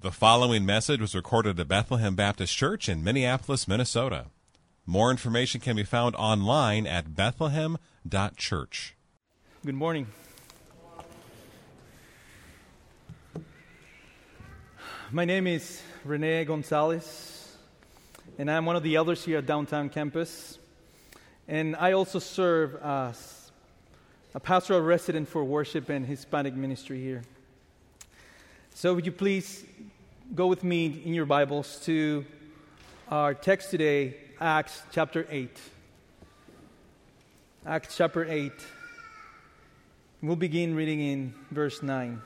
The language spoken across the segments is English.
The following message was recorded at Bethlehem Baptist Church in Minneapolis, Minnesota. More information can be found online at bethlehem.church. Good morning. My name is Rene Gonzalez, and I'm one of the elders here at Downtown Campus. And I also serve as a pastoral resident for worship and Hispanic ministry here. So, would you please go with me in your Bibles to our text today, Acts chapter 8. Acts chapter 8. We'll begin reading in verse 9.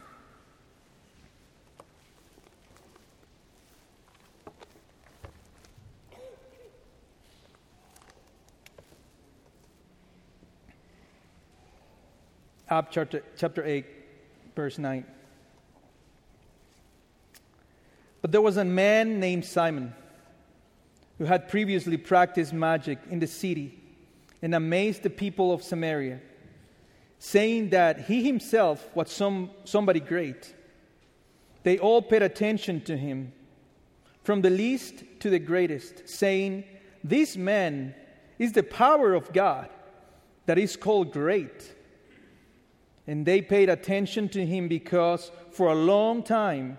Acts chapter, chapter 8, verse 9. But there was a man named Simon who had previously practiced magic in the city and amazed the people of Samaria, saying that he himself was some, somebody great. They all paid attention to him, from the least to the greatest, saying, This man is the power of God that is called great. And they paid attention to him because for a long time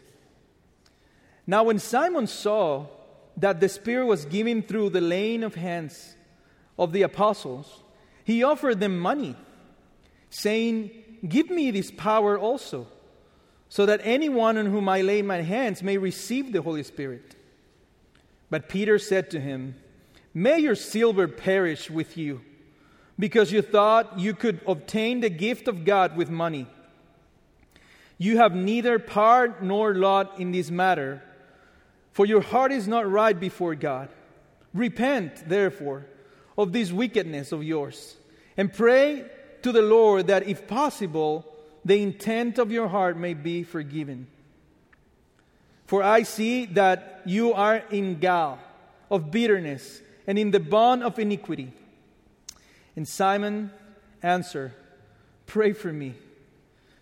Now, when Simon saw that the Spirit was given through the laying of hands of the apostles, he offered them money, saying, Give me this power also, so that anyone on whom I lay my hands may receive the Holy Spirit. But Peter said to him, May your silver perish with you, because you thought you could obtain the gift of God with money. You have neither part nor lot in this matter for your heart is not right before God. Repent, therefore, of this wickedness of yours, and pray to the Lord that, if possible, the intent of your heart may be forgiven. For I see that you are in gall of bitterness and in the bond of iniquity. And Simon answered, Pray for me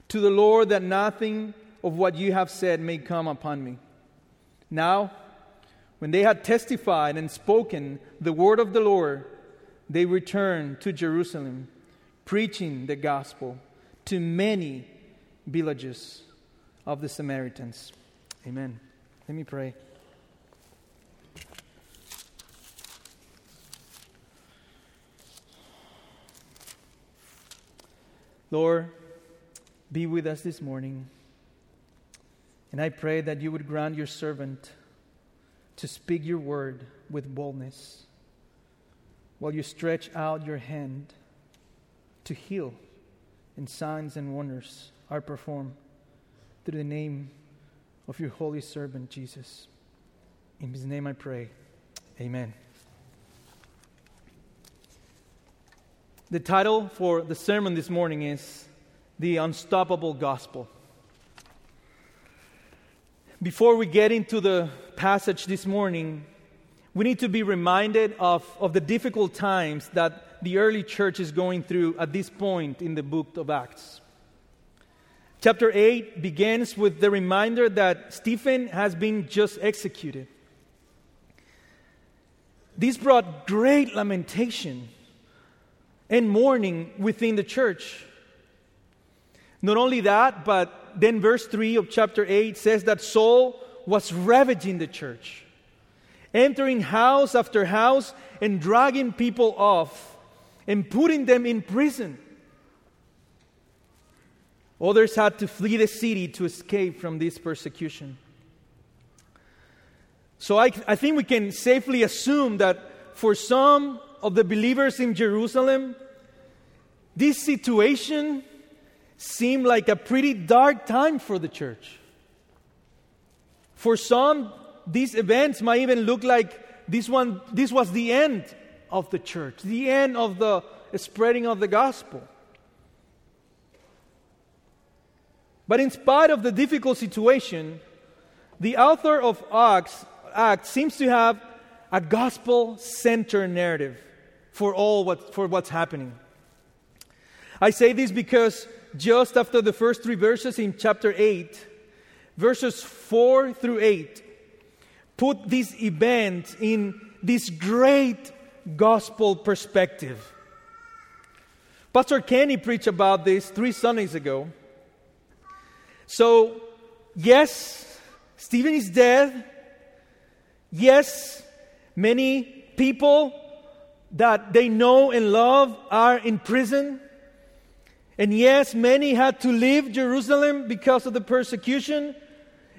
to the Lord that nothing of what you have said may come upon me. Now, when they had testified and spoken the word of the Lord, they returned to Jerusalem, preaching the gospel to many villages of the Samaritans. Amen. Let me pray. Lord, be with us this morning. And I pray that you would grant your servant to speak your word with boldness while you stretch out your hand to heal, and signs and wonders are performed through the name of your holy servant Jesus. In his name I pray. Amen. The title for the sermon this morning is The Unstoppable Gospel. Before we get into the passage this morning, we need to be reminded of, of the difficult times that the early church is going through at this point in the book of Acts. Chapter 8 begins with the reminder that Stephen has been just executed. This brought great lamentation and mourning within the church. Not only that, but then verse 3 of chapter 8 says that Saul was ravaging the church, entering house after house and dragging people off and putting them in prison. Others had to flee the city to escape from this persecution. So I, I think we can safely assume that for some of the believers in Jerusalem, this situation seemed like a pretty dark time for the church. For some, these events might even look like this one this was the end of the church, the end of the spreading of the gospel. But in spite of the difficult situation, the author of Acts, Acts seems to have a gospel centered narrative for all what, for what's happening. I say this because just after the first three verses in chapter 8, verses 4 through 8, put this event in this great gospel perspective. Pastor Kenny preached about this three Sundays ago. So, yes, Stephen is dead. Yes, many people that they know and love are in prison. And yes, many had to leave Jerusalem because of the persecution.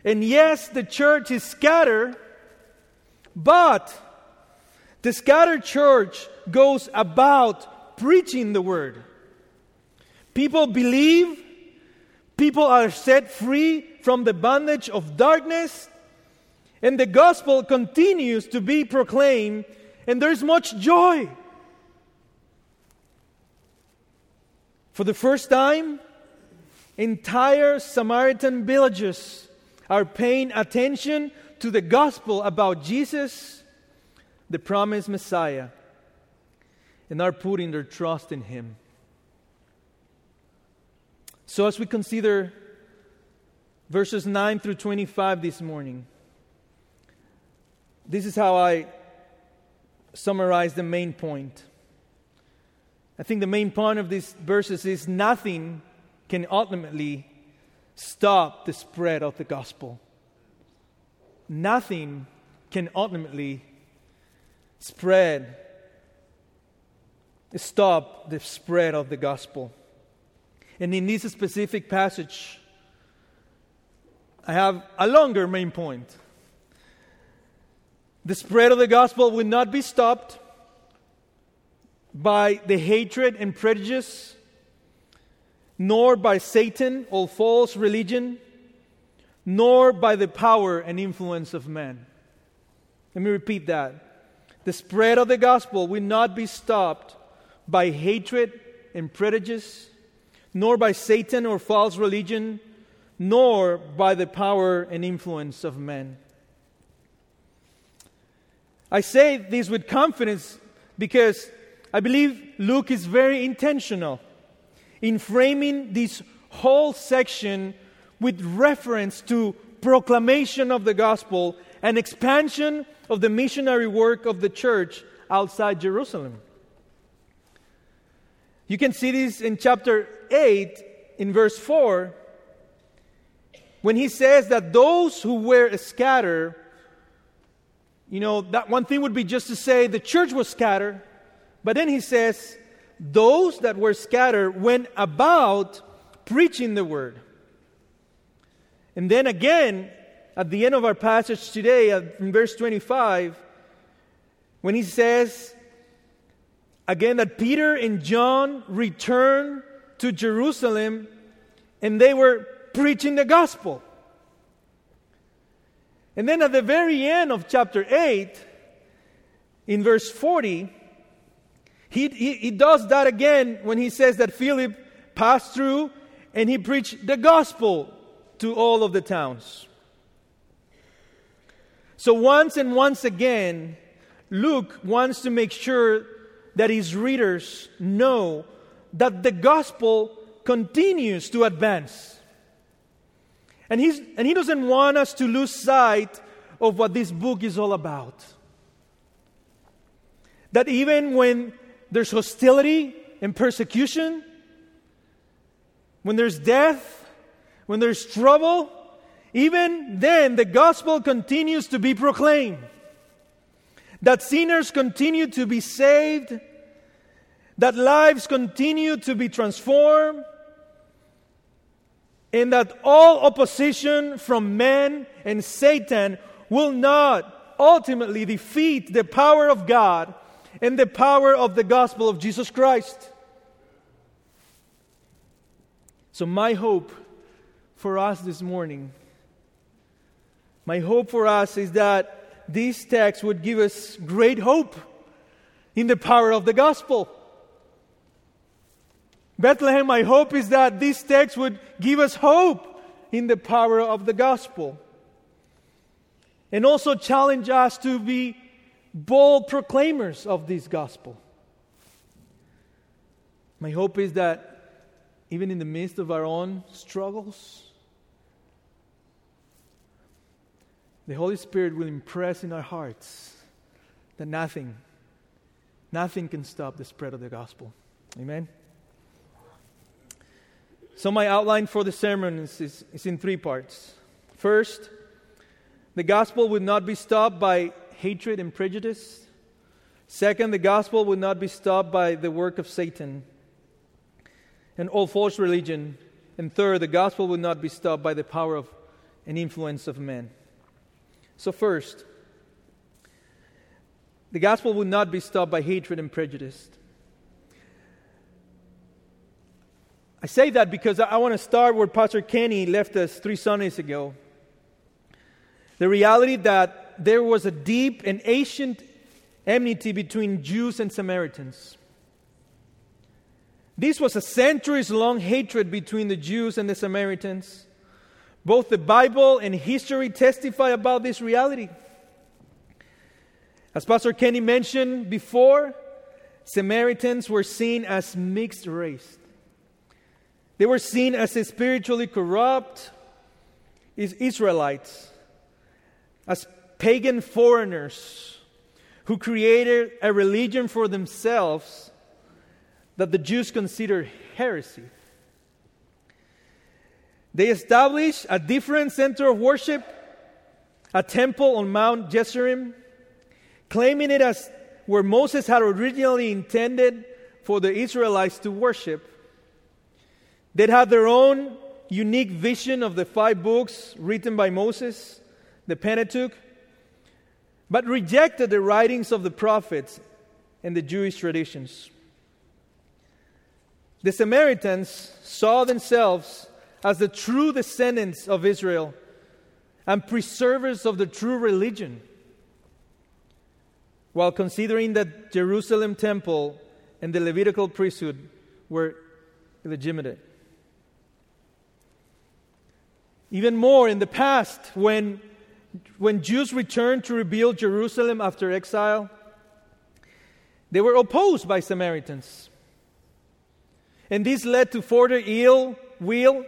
And yes, the church is scattered. But the scattered church goes about preaching the word. People believe, people are set free from the bondage of darkness, and the gospel continues to be proclaimed, and there's much joy. For the first time, entire Samaritan villages are paying attention to the gospel about Jesus, the promised Messiah, and are putting their trust in Him. So, as we consider verses 9 through 25 this morning, this is how I summarize the main point. I think the main point of these verses is nothing can ultimately stop the spread of the gospel. Nothing can ultimately spread, stop the spread of the gospel. And in this specific passage, I have a longer main point. The spread of the gospel will not be stopped by the hatred and prejudice, nor by Satan or false religion, nor by the power and influence of man. Let me repeat that. The spread of the gospel will not be stopped by hatred and prejudice, nor by Satan or false religion, nor by the power and influence of men. I say this with confidence because I believe Luke is very intentional in framing this whole section with reference to proclamation of the gospel and expansion of the missionary work of the church outside Jerusalem. You can see this in chapter 8, in verse 4, when he says that those who were scattered, you know, that one thing would be just to say the church was scattered, but then he says, those that were scattered went about preaching the word. And then again, at the end of our passage today, uh, in verse 25, when he says, again, that Peter and John returned to Jerusalem and they were preaching the gospel. And then at the very end of chapter 8, in verse 40, he, he, he does that again when he says that Philip passed through and he preached the gospel to all of the towns. So, once and once again, Luke wants to make sure that his readers know that the gospel continues to advance. And, he's, and he doesn't want us to lose sight of what this book is all about. That even when there's hostility and persecution, when there's death, when there's trouble, even then the gospel continues to be proclaimed. That sinners continue to be saved, that lives continue to be transformed, and that all opposition from man and Satan will not ultimately defeat the power of God and the power of the gospel of Jesus Christ. So, my hope for us this morning, my hope for us is that this text would give us great hope in the power of the gospel. Bethlehem, my hope is that this text would give us hope in the power of the gospel. And also challenge us to be bold proclaimers of this gospel. My hope is that even in the midst of our own struggles, the Holy Spirit will impress in our hearts that nothing, nothing can stop the spread of the gospel. Amen. So, my outline for the sermon is, is, is, in three parts. First, the gospel would not be stopped by hatred and prejudice. Second, the gospel would not be stopped by the work of Satan and all false religion. And third, the gospel would not be stopped by the power of and influence of men. So, first, the gospel would not be stopped by hatred and prejudice. I say that because I want to start where Pastor Kenny left us three Sundays ago. The reality that there was a deep and ancient enmity between Jews and Samaritans. This was a centuries long hatred between the Jews and the Samaritans. Both the Bible and history testify about this reality. As Pastor Kenny mentioned before, Samaritans were seen as mixed race. They were seen as spiritually corrupt Israelites, as pagan foreigners who created a religion for themselves that the Jews considered heresy. They established a different center of worship, a temple on Mount Gerizim, claiming it as where Moses had originally intended for the Israelites to worship. They had their own unique vision of the five books written by Moses, the Pentateuch, but rejected the writings of the prophets and the Jewish traditions. The Samaritans saw themselves as the true descendants of Israel and preservers of the true religion, while considering that Jerusalem temple and the Levitical priesthood were illegitimate. Even more, in the past, when, when Jews returned to rebuild Jerusalem after exile, they were opposed by Samaritans. And this led to further ill will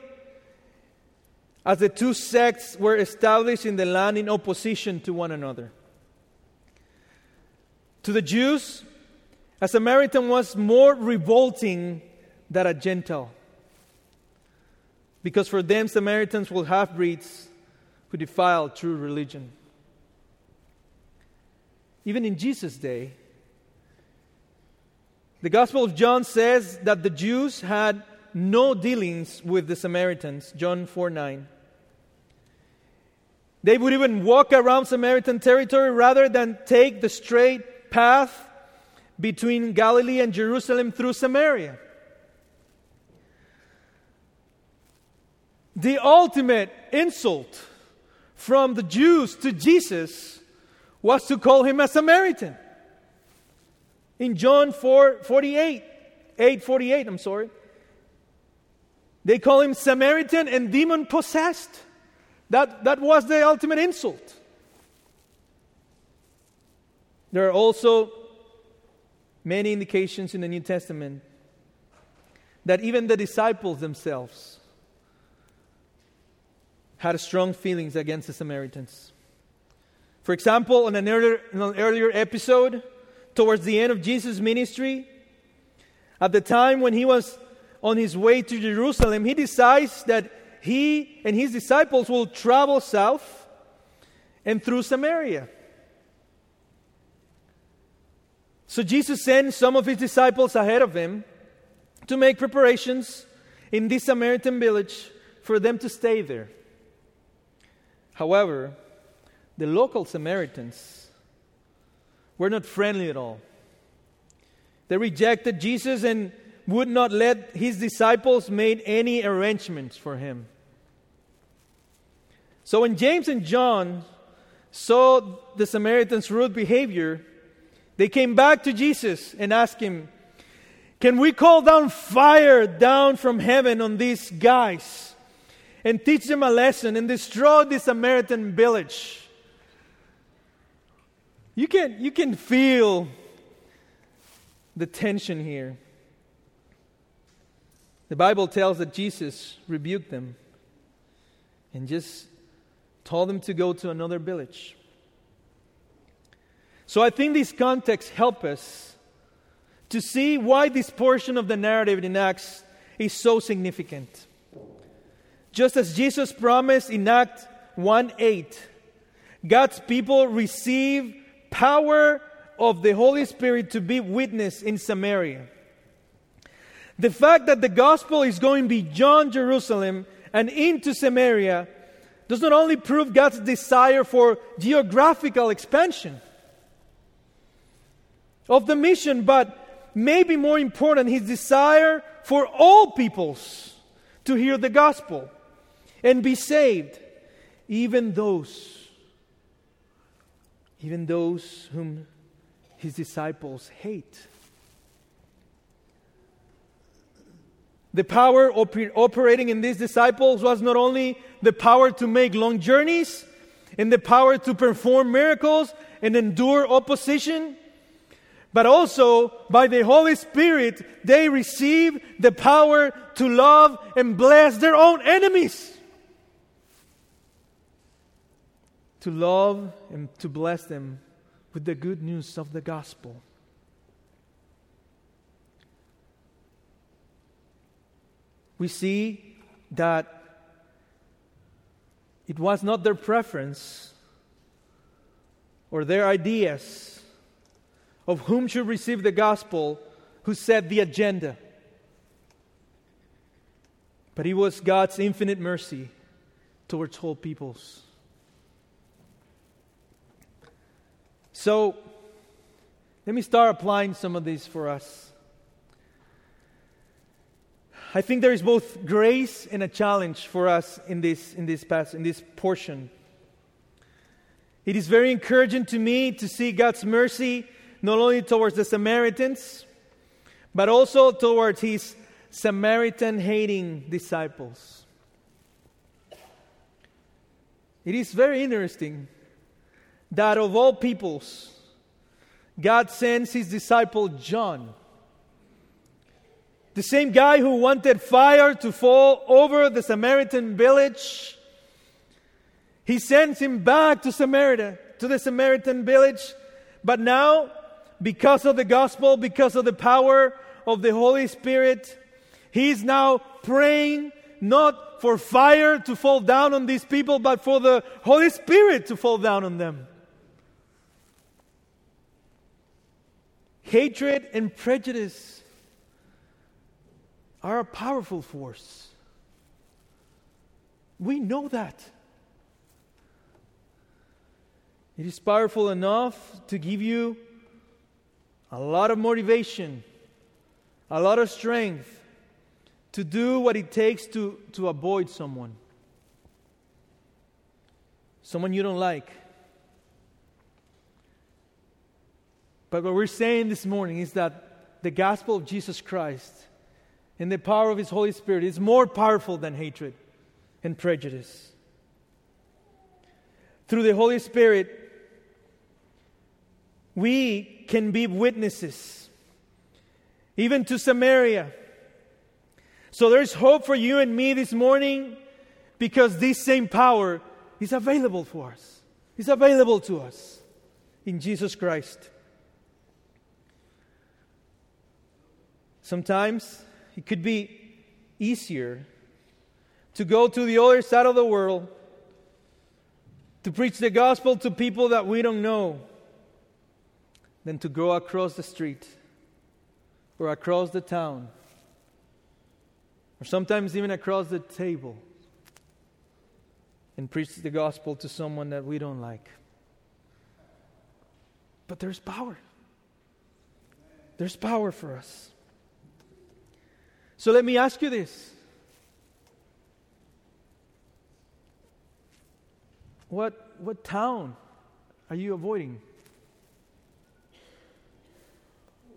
as the two sects were established in the land in opposition to one another. To the Jews, a Samaritan was more revolting than a Gentile because for them, Samaritans were half breeds who defile true religion. Even in Jesus' day, the Gospel of John says that the Jews had no dealings with the Samaritans, John 4 9. They would even walk around Samaritan territory rather than take the straight path between Galilee and Jerusalem through Samaria. the ultimate insult from the Jews to Jesus was to call him a Samaritan. In John 4 48, 8 48, I'm sorry, they call him Samaritan and demon possessed. That, that was the ultimate insult. There are also many indications in the New Testament that even the disciples themselves had strong feelings against the Samaritans. For example, in an earlier, in an earlier episode, towards the end of Jesus' ministry, at the time when he was on his way to Jerusalem, he decides that he and his disciples will travel south and through Samaria. So Jesus sent some of his disciples ahead of him to make preparations in this Samaritan village for them to stay there. However, the local Samaritans were not friendly at all. They rejected Jesus and would not let his disciples make any arrangements for him. So when James and John saw the Samaritans' rude behavior, they came back to Jesus and asked him, Can we call down fire down from heaven on these guys and teach them a lesson and destroy this Samaritan village? You can, you can feel the tension here. The Bible tells that Jesus rebuked them and just told them to go to another village. So I think these contexts help us to see why this portion of the narrative in Acts is so significant. Just as Jesus promised in Act 1 8, God's people receive power of the Holy Spirit to be witness in Samaria. The fact that the gospel is going beyond Jerusalem and into Samaria does not only prove God's desire for geographical expansion, of the mission, but maybe more important, his desire for all peoples to hear the gospel and be saved, even those, even those whom his disciples hate. The power oper- operating in these disciples was not only the power to make long journeys and the power to perform miracles and endure opposition, but also by the Holy Spirit, they receive the power to love and bless their own enemies. To love and to bless them with the good news of the gospel. We see that it was not their preference or their ideas of whom should receive the gospel who set the agenda. But it was God's infinite mercy towards all peoples. So, let me start applying some of these for us. I think there is both grace and a challenge for us in this, in this passage, in this portion. It is very encouraging to me to see God's mercy not only towards the Samaritans, but also towards his Samaritan hating disciples. It is very interesting that of all peoples, God sends his disciple John, the same guy who wanted fire to fall over the Samaritan village. He sends him back to Samaria, to the Samaritan village, but now because of the gospel, because of the power of the Holy Spirit, he's now praying not for fire to fall down on these people, but for the Holy Spirit to fall down on them. Hatred and prejudice are a powerful force. We know that. It is powerful enough to give you a lot of motivation, a lot of strength to do what it takes to, to avoid someone. Someone you don't like. But what we're saying this morning is that the gospel of Jesus Christ and the power of His Holy Spirit is more powerful than hatred and prejudice. Through the Holy Spirit, we can be witnesses, even to Samaria. So there's hope for you and me this morning because this same power is available for us. It's available to us in Jesus Christ. Sometimes it could be easier to go to the other side of the world to preach the gospel to people that we don't know than to go across the street or across the town or sometimes even across the table and preach the gospel to someone that we don't like. But there's power. There's power for us. So let me ask you this. What, what town are you avoiding?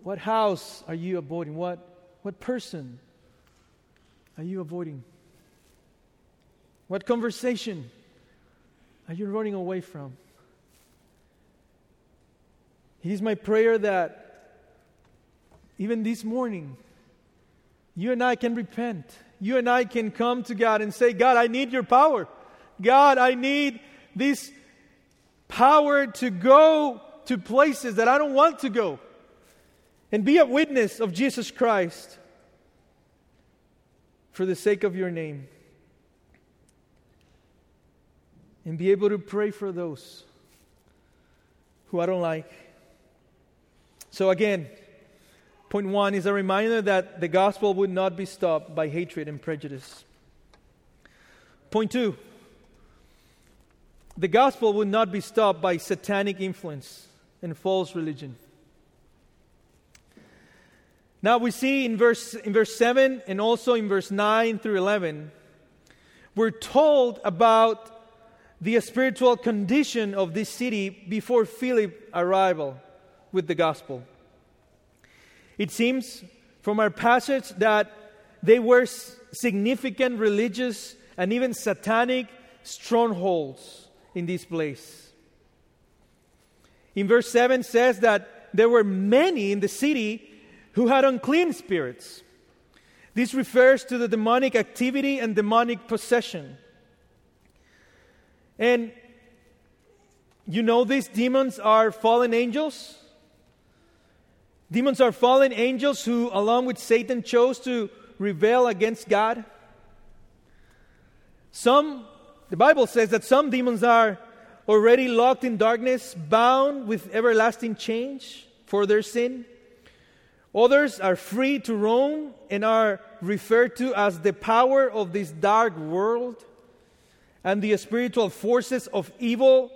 What house are you avoiding? What, what person are you avoiding? What conversation are you running away from? It is my prayer that even this morning, you and I can repent. You and I can come to God and say, God, I need your power. God, I need this power to go to places that I don't want to go and be a witness of Jesus Christ for the sake of your name. And be able to pray for those who I don't like. So, again, point one is a reminder that the gospel would not be stopped by hatred and prejudice. Point two, the gospel would not be stopped by satanic influence and false religion. Now we see in verse, in verse 7 and also in verse 9 through 11, we're told about the spiritual condition of this city before Philip's arrival with the gospel. It seems from our passage that they were significant religious and even satanic strongholds in this place. In verse 7 says that there were many in the city who had unclean spirits. This refers to the demonic activity and demonic possession. And you know these demons are fallen angels? Demons are fallen angels who, along with Satan, chose to rebel against God. Some the Bible says that some demons are already locked in darkness, bound with everlasting change for their sin. Others are free to roam and are referred to as the power of this dark world and the spiritual forces of evil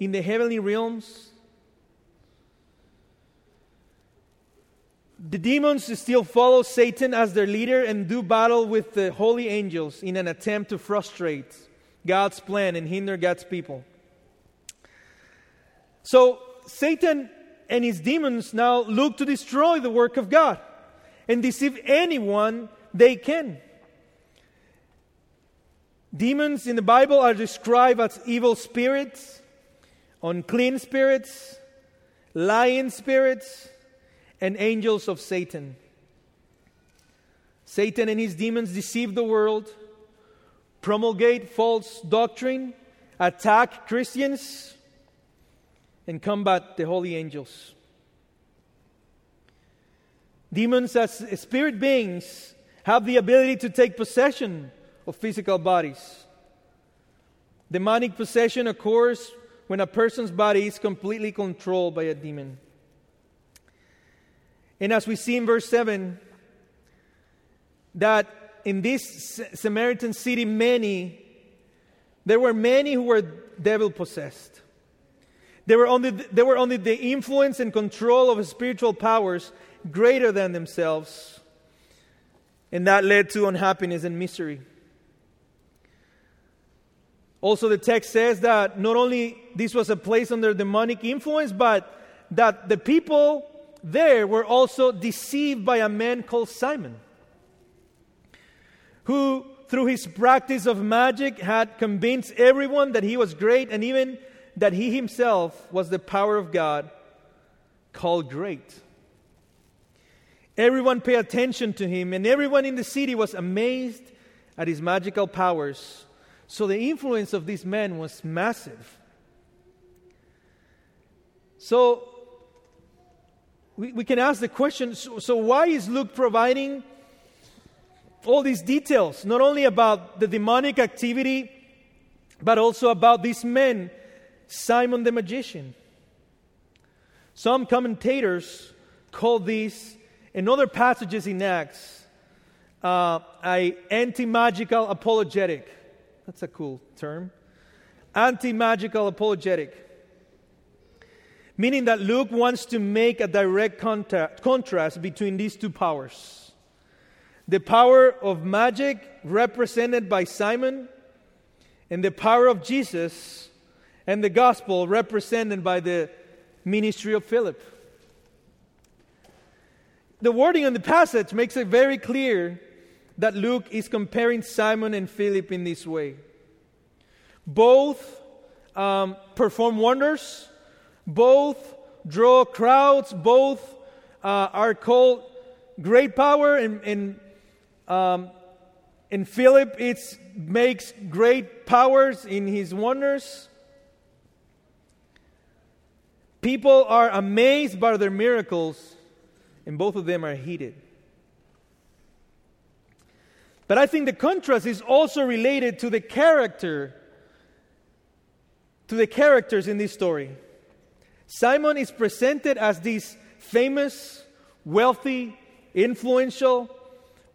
in the heavenly realms. The demons still follow Satan as their leader and do battle with the holy angels in an attempt to frustrate God's plan and hinder God's people. So Satan and his demons now look to destroy the work of God and deceive anyone they can. Demons in the Bible are described as evil spirits, unclean spirits, lying spirits, and angels of Satan. Satan and his demons deceive the world promulgate false doctrine, attack Christians, and combat the holy angels. Demons, as spirit beings, have the ability to take possession of physical bodies. Demonic possession occurs when a person's body is completely controlled by a demon. And as we see in verse 7, that in this Samaritan city, many, there were many who were devil possessed. They were, only, they were under the influence and control of spiritual powers greater than themselves. And that led to unhappiness and misery. Also, the text says that not only this was a place under demonic influence, but that the people there were also deceived by a man called Simon who, through his practice of magic, had convinced everyone that he was great and even that he himself was the power of God called great. Everyone paid attention to him, and everyone in the city was amazed at his magical powers. So the influence of this man was massive. So we, we can ask the question so, so why is Luke providing all these details, not only about the demonic activity, but also about these men, Simon the magician. Some commentators call these, in other passages in Acts, uh, a anti-magical apologetic. That's a cool term. Anti-magical apologetic. Meaning that Luke wants to make a direct contact, contrast between these two powers. The power of magic represented by Simon and the power of Jesus and the gospel represented by the ministry of Philip. The wording on the passage makes it very clear that Luke is comparing Simon and Philip in this way. Both um, perform wonders, both draw crowds, both uh, are called great power, and, and um, in Philip it makes great powers in his wonders. People are amazed by their miracles, and both of them are heated. But I think the contrast is also related to the character, to the characters in this story. Simon is presented as this famous, wealthy, influential,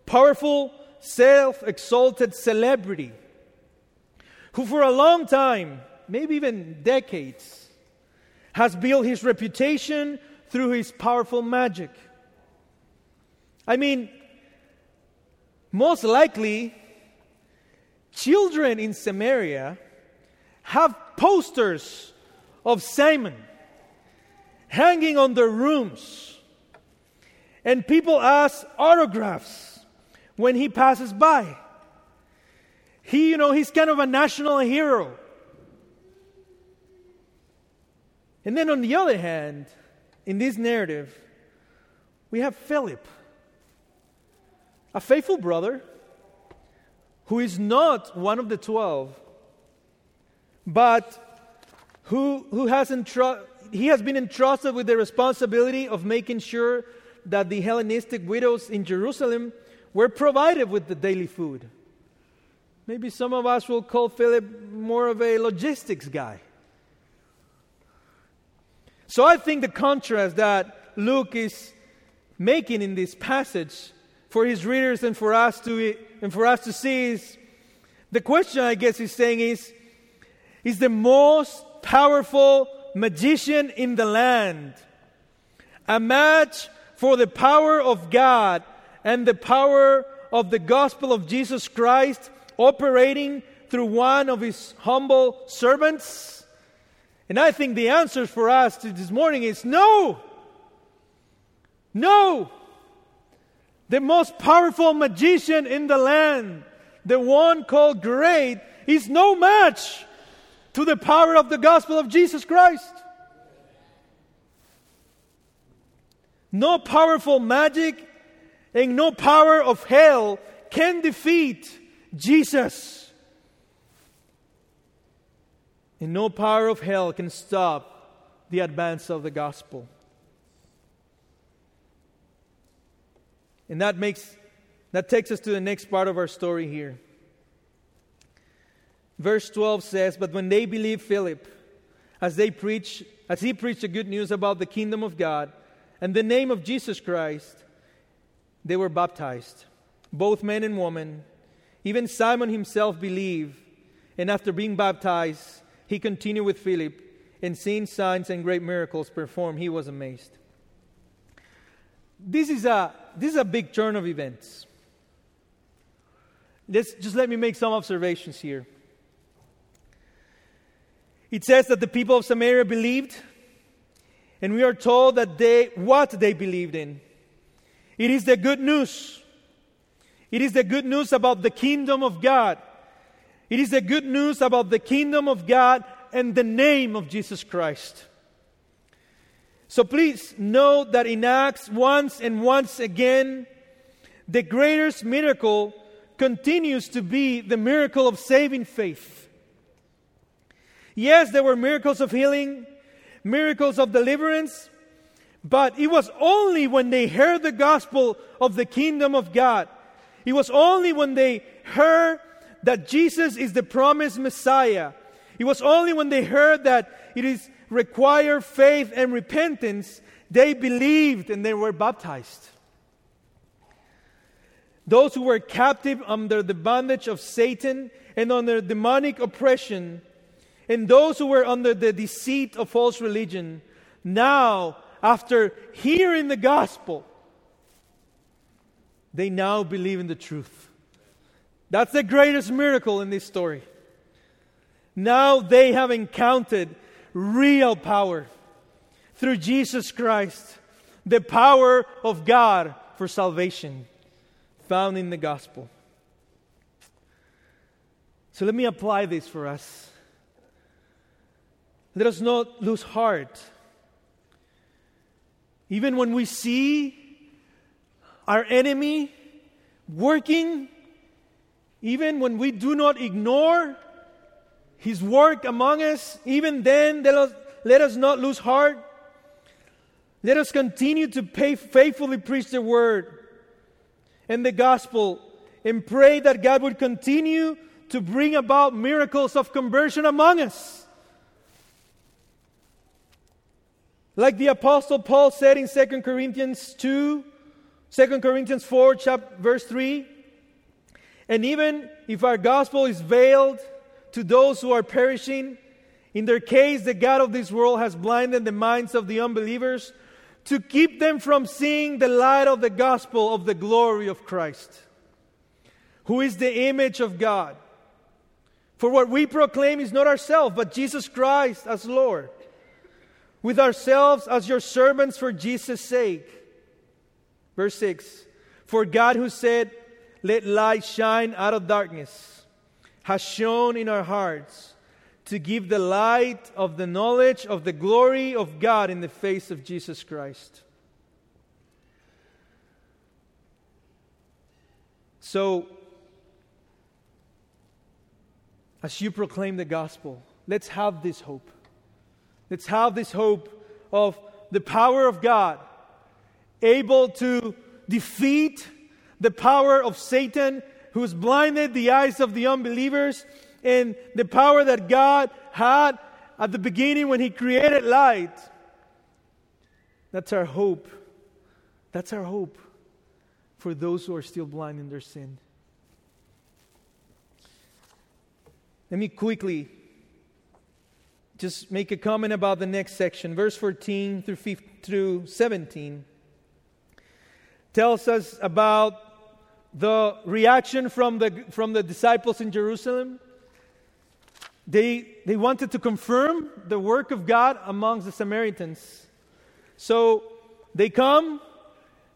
powerful, self exalted celebrity who, for a long time, maybe even decades, has built his reputation through his powerful magic. I mean, most likely, children in Samaria have posters of Simon hanging on their rooms. And people ask autographs when he passes by. He, you know, he's kind of a national hero. And then on the other hand, in this narrative, we have Philip a faithful brother who is not one of the twelve, but who, who has entru- he has been entrusted with the responsibility of making sure that the Hellenistic widows in Jerusalem were provided with the daily food. Maybe some of us will call Philip more of a logistics guy. So I think the contrast that Luke is making in this passage for his readers and for us to and for us to see is the question I guess he's saying is is the most powerful magician in the land a match for the power of God and the power of the gospel of Jesus Christ operating through one of his humble servants? And I think the answer for us this morning is no. No. The most powerful magician in the land, the one called great, is no match to the power of the gospel of Jesus Christ. No powerful magic and no power of hell can defeat Jesus. And no power of hell can stop the advance of the gospel. And that makes that takes us to the next part of our story here. Verse 12 says, But when they believed Philip, as they preach, as he preached the good news about the kingdom of God and the name of Jesus Christ, they were baptized, both men and women. Even Simon himself believed, and after being baptized, he continued with Philip, and seeing signs and great miracles performed, he was amazed. This is a this is a big turn of events. Let's, just let me make some observations here. It says that the people of Samaria believed, and we are told that they what they believed in. It is the good news. It is the good news about the kingdom of God. It is the good news about the kingdom of God and the name of Jesus Christ. So please note that in Acts, once and once again, the greatest miracle continues to be the miracle of saving faith. Yes, there were miracles of healing, miracles of deliverance, but it was only when they heard the gospel of the kingdom of God, It was only when they heard that Jesus is the promised Messiah. It was only when they heard that it is required faith and repentance, they believed and they were baptized. Those who were captive under the bondage of Satan and under demonic oppression, and those who were under the deceit of false religion, now, after hearing the gospel, they now believe in the truth. That's the greatest miracle in this story. Now they have encountered real power through Jesus Christ, the power of God for salvation found in the gospel. So let me apply this for us. Let us not lose heart. Even when we see our enemy working, even when we do not ignore his work among us, even then, let us, let us not lose heart. Let us continue to pay, faithfully preach the word and the gospel and pray that God would continue to bring about miracles of conversion among us. Like the apostle Paul said in 2 Corinthians 2, 2 Corinthians 4, chapter, verse 3, and even if our gospel is veiled to those who are perishing, in their case, the God of this world has blinded the minds of the unbelievers to keep them from seeing the light of the gospel of the glory of Christ, who is the image of God. For what we proclaim is not ourselves, but Jesus Christ as Lord, with ourselves as your servants for Jesus' sake. Verse 6 For God, who said, Let light shine out of darkness, has shone in our hearts to give the light of the knowledge of the glory of God in the face of Jesus Christ. So, as you proclaim the gospel, let's have this hope. Let's have this hope of the power of God able to defeat the power of Satan who's blinded the eyes of the unbelievers and the power that God had at the beginning when He created light. That's our hope. That's our hope for those who are still blind in their sin. Let me quickly just make a comment about the next section. Verse 14 through, 15, through 17 tells us about the reaction from the, from the disciples in Jerusalem. They, they wanted to confirm the work of God amongst the Samaritans. So they come,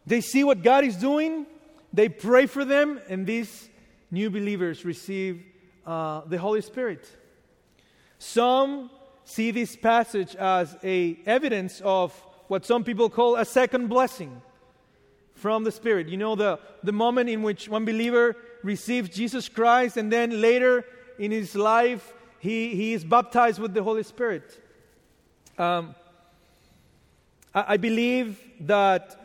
they see what God is doing, they pray for them, and these new believers receive uh, the Holy Spirit. Some see this passage as a evidence of what some people call a second blessing from the Spirit. You know, the, the moment in which one believer receives Jesus Christ and then later in his life he, he is baptized with the Holy Spirit. Um, I, I believe that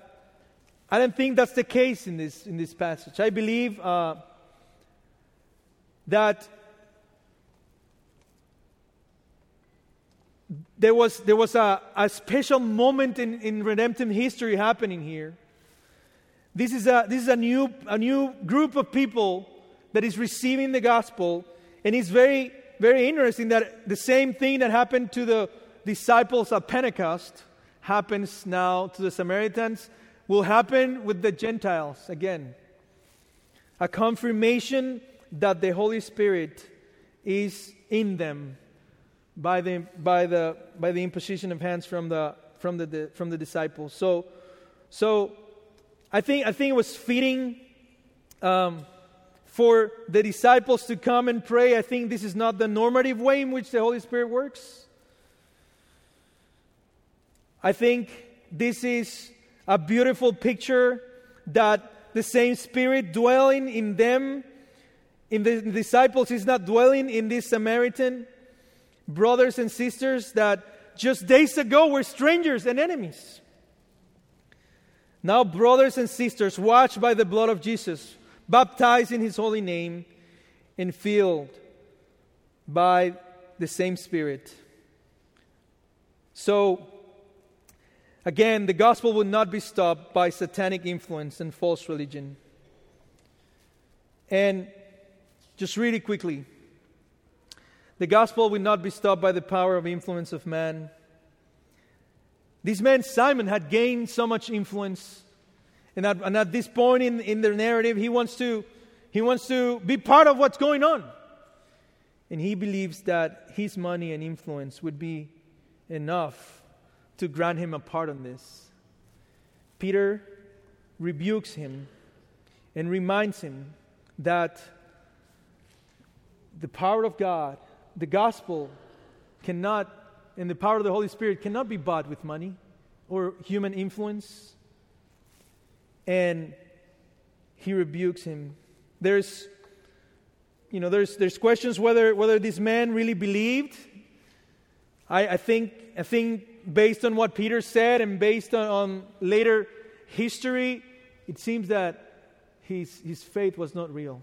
I don't think that's the case in this, in this passage. I believe uh, that there was, there was a, a special moment in, in redemptive history happening here. This is, a, this is a, new, a new group of people that is receiving the gospel, and it's very very interesting that the same thing that happened to the disciples at Pentecost happens now to the Samaritans, will happen with the Gentiles again. A confirmation that the Holy Spirit is in them by the, by the, by the imposition of hands from the, from the, from the disciples. So, so I, think, I think it was fitting. Um, for the disciples to come and pray. I think this is not the normative way in which the Holy Spirit works. I think this is a beautiful picture that the same Spirit dwelling in them, in the disciples, is not dwelling in this Samaritan brothers and sisters that just days ago were strangers and enemies. Now, brothers and sisters, washed by the blood of Jesus, baptized in his holy name, and filled by the same Spirit. So, again, the gospel will not be stopped by satanic influence and false religion. And just really quickly, the gospel will not be stopped by the power of influence of man. This man, Simon, had gained so much influence. And at, and at this point in, in their narrative, he wants, to, he wants to be part of what's going on. And he believes that his money and influence would be enough to grant him a part on this. Peter rebukes him and reminds him that the power of God, the gospel, cannot, and the power of the Holy Spirit cannot be bought with money or human influence. And he rebukes him. There's, you know, there's, there's questions whether, whether this man really believed. I, I, think, I think based on what Peter said and based on, on later history, it seems that his, his faith was not real.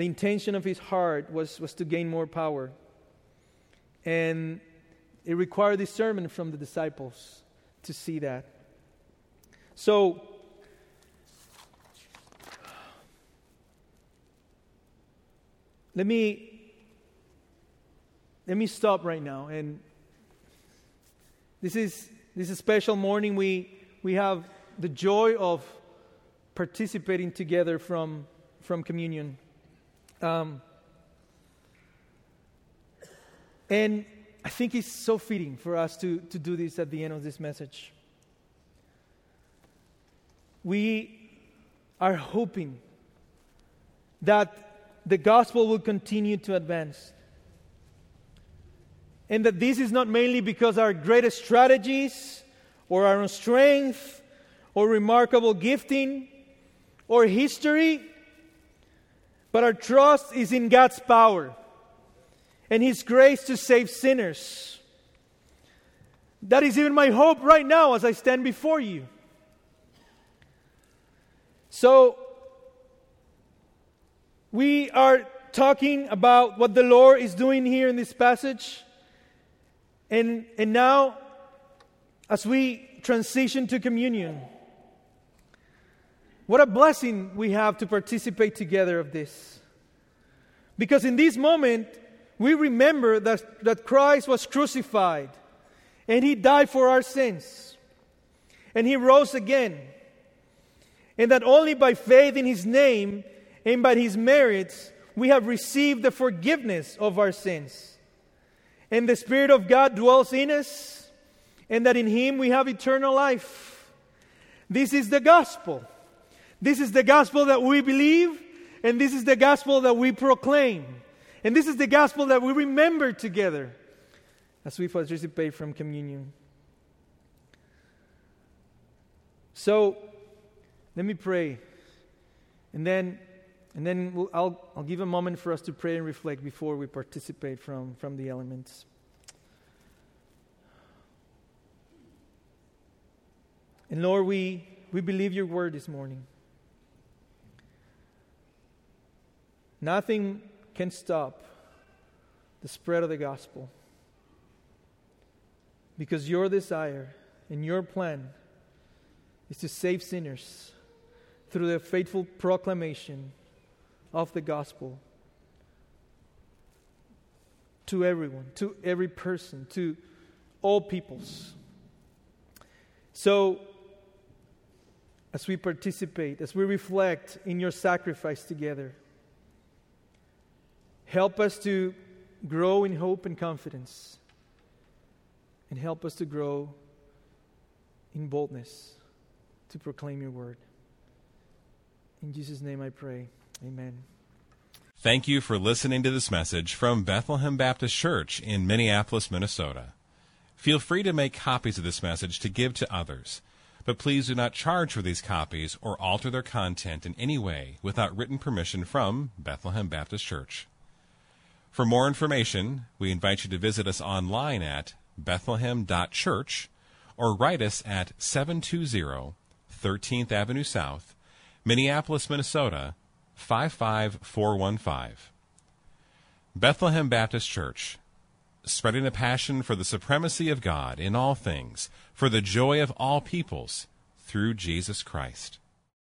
The intention of his heart was, was to gain more power. And it required discernment from the disciples to see that. So, let me let me stop right now and this is this is a special morning we we have the joy of participating together from, from communion. Um, and I think it's so fitting for us to, to do this at the end of this message. We are hoping that the gospel will continue to advance. And that this is not mainly because our greatest strategies or our own strength or remarkable gifting or history, but our trust is in God's power and His grace to save sinners. That is even my hope right now as I stand before you. So, we are talking about what the Lord is doing here in this passage. And, and now, as we transition to communion, what a blessing we have to participate together of this. Because in this moment, we remember that, that Christ was crucified and he died for our sins and he rose again. And that only by faith in his name and by his merits we have received the forgiveness of our sins. And the Spirit of God dwells in us, and that in him we have eternal life. This is the gospel. This is the gospel that we believe, and this is the gospel that we proclaim. And this is the gospel that we remember together as we participate from communion. So, let me pray. And then, and then we'll, I'll, I'll give a moment for us to pray and reflect before we participate from, from the elements. And Lord, we, we believe your word this morning. Nothing can stop the spread of the gospel. Because your desire and your plan is to save sinners through the faithful proclamation of the gospel to everyone, to every person, to all peoples. So, as we participate, as we reflect in your sacrifice together, Help us to grow in hope and confidence. And help us to grow in boldness to proclaim your word. In Jesus' name I pray. Amen. Thank you for listening to this message from Bethlehem Baptist Church in Minneapolis, Minnesota. Feel free to make copies of this message to give to others, but please do not charge for these copies or alter their content in any way without written permission from Bethlehem Baptist Church. For more information, we invite you to visit us online at bethlehem.church or write us at 720 13th Avenue South, Minneapolis, Minnesota 55415. Bethlehem Baptist Church, spreading a passion for the supremacy of God in all things, for the joy of all peoples, through Jesus Christ.